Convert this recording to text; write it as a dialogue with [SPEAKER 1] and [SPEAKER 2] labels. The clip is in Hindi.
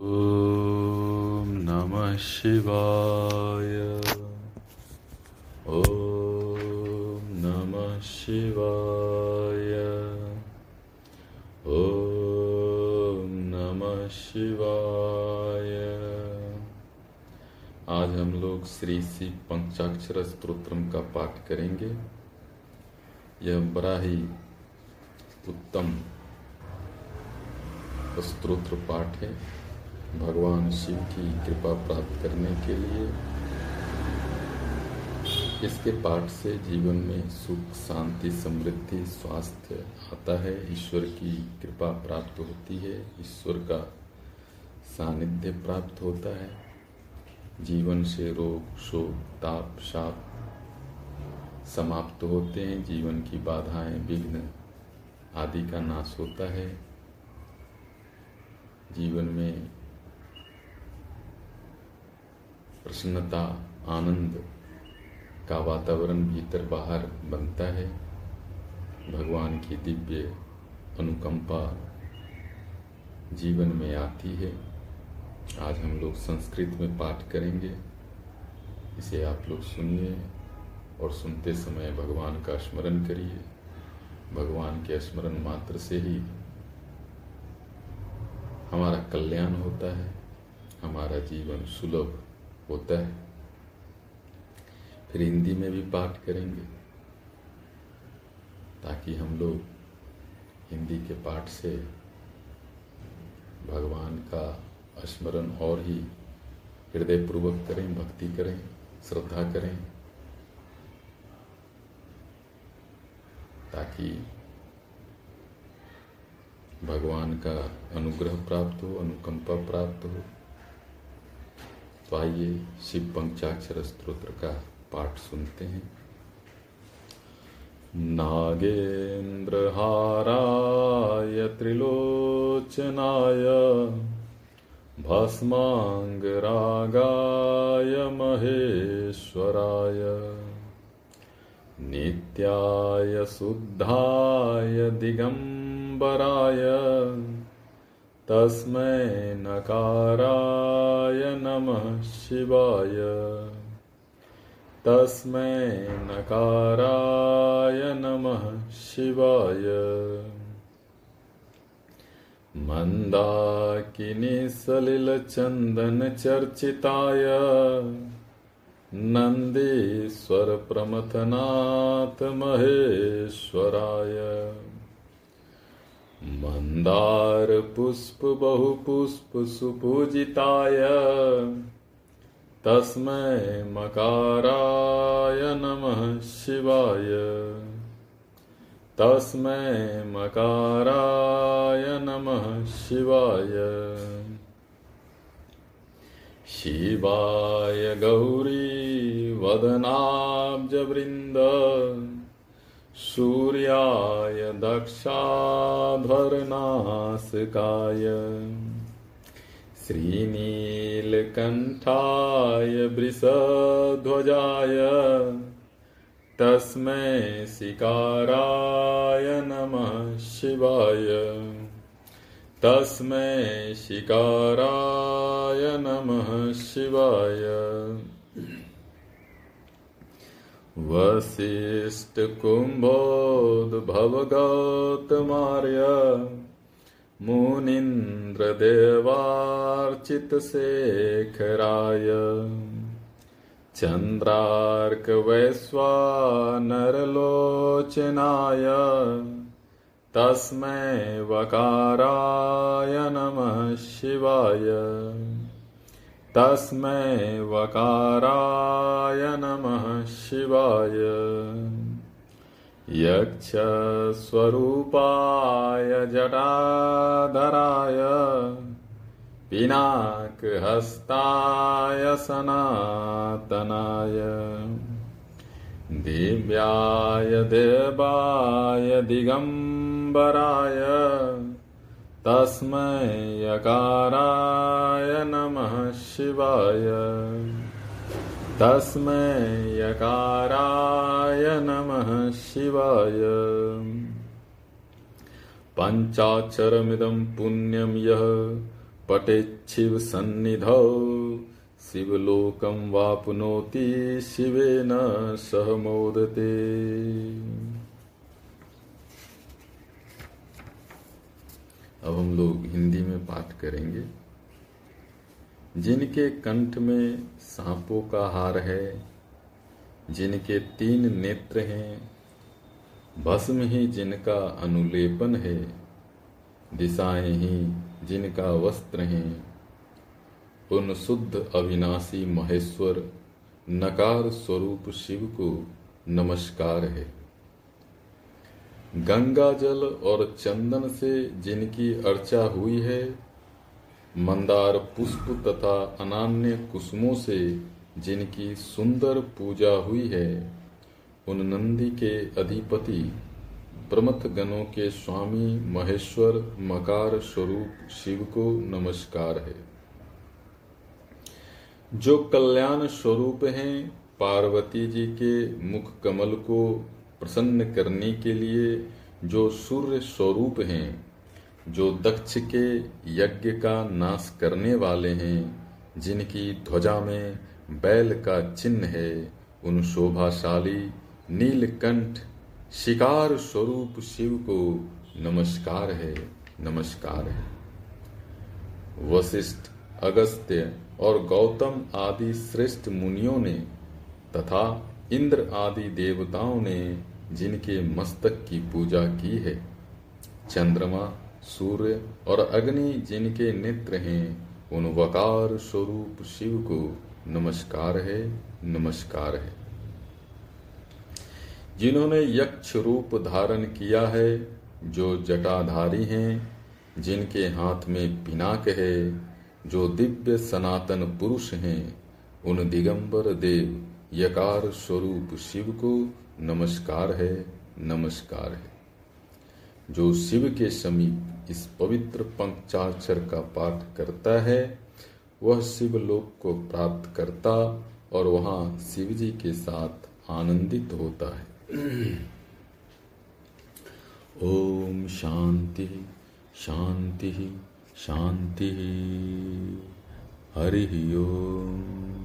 [SPEAKER 1] ॐ नमः शिवाय। ॐ नमः शिवाय। ॐ नमः शिवाय। आज हम लोग श्री सी पंचाक्षर स्तोत्रम का पाठ करेंगे। यह बड़ा ही उत्तम स्त्रोत्र पाठ है। भगवान शिव की कृपा प्राप्त करने के लिए इसके पाठ से जीवन में सुख, शांति, समृद्धि, स्वास्थ्य आता है। ईश्वर की कृपा प्राप्त होती है। ईश्वर का सानिध्य प्राप्त होता है। जीवन से रोग, शोक, ताप, शाप समाप्त होते हैं। जीवन की बाधाएँ, विघ्न आदि का नाश होता है। जीवन में प्रसन्नता, आनंद का वातावरण भीतर बाहर बनता है। भगवान की दिव्य अनुकंपा जीवन में आती है। आज हम लोग संस्कृत में पाठ करेंगे। इसे आप लोग सुनिए और सुनते समय भगवान का स्मरण करिए। भगवान के स्मरण मात्र से ही हमारा कल्याण होता है। हमारा जीवन सुलभ होता है। फिर हिंदी में भी पाठ करेंगे, ताकि हम लोग हिंदी के पाठ से भगवान का स्मरण और ही हृदय पूर्वक करें, भक्ति करें, श्रद्धा करें, ताकि भगवान का अनुग्रह प्राप्त हो, अनुकंपा प्राप्त हो। तो आइए शिव पंचाक्षर स्त्रोत्र का पाठ सुनते हैं। नागेन्द्र नागेन्द्रहाराय त्रिलोचनाय, भस्माङ्गरागाय महेश्वराय, नित्याय शुद्धाय दिगम्बराय तस्मै नकाराय नमः शिवाय। तस्मै नकाराय नमः शिवाय। मन्दाकिनीसलिलचन्दनचर्चिताय नन्दीश्वरप्रमथनाथ महेश्वराय। मन्दारपुष्पबहुपुष्पसुपूजिताय तस्मै मकाराय नमः शिवाय। तस्मै मकाराय नमः शिवाय। शिवाय गौरी गौरीवदनाब्जवृन्द सूर्याय दक्षाध्वरनाशकाय श्रीनीलकण्ठाय वृषध्वजाय तस्मै शिकाराय नमः शिवाय। तस्मै शिकाराय नमः शिवाय। वसिष्ठकुम्भोद्भवगौतमार्य मुनीन्द्रदेवार्चितशेखराय चन्द्रार्कवैश्वानरलोचनाय तस्मै वकाराय नमः शिवाय। तस्मै वकाराय नमः शिवाय। यक्षस्वरूपाय जटाधराय। पिनाकहस्ताय सनातनाय। दिव्याय देवाय दिगम्बराय। तस्मै यकाराय शिवाय। तस्मै यकाराय नमः शिवाय। पञ्चाक्षरमिदं पुण्यं यः पटेच्छिव सन्निधौ शिवलोकं वाप्नोति शिवेन सह मोदते। अब हम लोग हिंदी में पाठ करेंगे। जिनके कंठ में सांपों का हार है, जिनके तीन नेत्र हैं, भस्म ही जिनका अनुलेपन है, दिशाएँ ही जिनका वस्त्र हैं। उन शुद्ध अविनाशी महेश्वर, नकार स्वरूप शिव को नमस्कार है। गंगा जल और चंदन से जिनकी अर्चा हुई है मंदार पुष्प तथा अनान्य कुसुमों से जिनकी सुंदर पूजा हुई है, उन नंदी के अधिपति, प्रमथ गणों के स्वामी महेश्वर मकार स्वरूप शिव को नमस्कार है। जो कल्याण स्वरूप हैं, पार्वती जी के मुख कमल को प्रसन्न करने के लिए जो सूर्य स्वरूप हैं जो दक्ष के यज्ञ का नाश करने वाले हैं, जिनकी ध्वजा में बैल का चिन्ह है, उन शोभाशाली नीलकंठ शिकार स्वरूप शिव को नमस्कार है नमस्कार है। वशिष्ठ, अगस्त्य और गौतम आदि श्रेष्ठ मुनियों ने तथा इंद्र आदि देवताओं ने जिनके मस्तक की पूजा की है, चंद्रमा सूर्य और अग्नि जिनके नेत्र हैं उन वकार स्वरूप शिव को नमस्कार है नमस्कार है। जिन्होंने यक्ष रूप धारण किया है, जो जटाधारी हैं, जिनके हाथ में पिनाक है, जो दिव्य सनातन पुरुष हैं, उन दिगंबर देव यकार स्वरूप शिव को नमस्कार है नमस्कार है। जो शिव के समीप इस पवित्र पंचाक्षर का पाठ करता है, वह शिव लोक को प्राप्त करता और वहाँ शिव जी के साथ आनंदित होता है। ओम शांति शांति शांति। हरि ओम।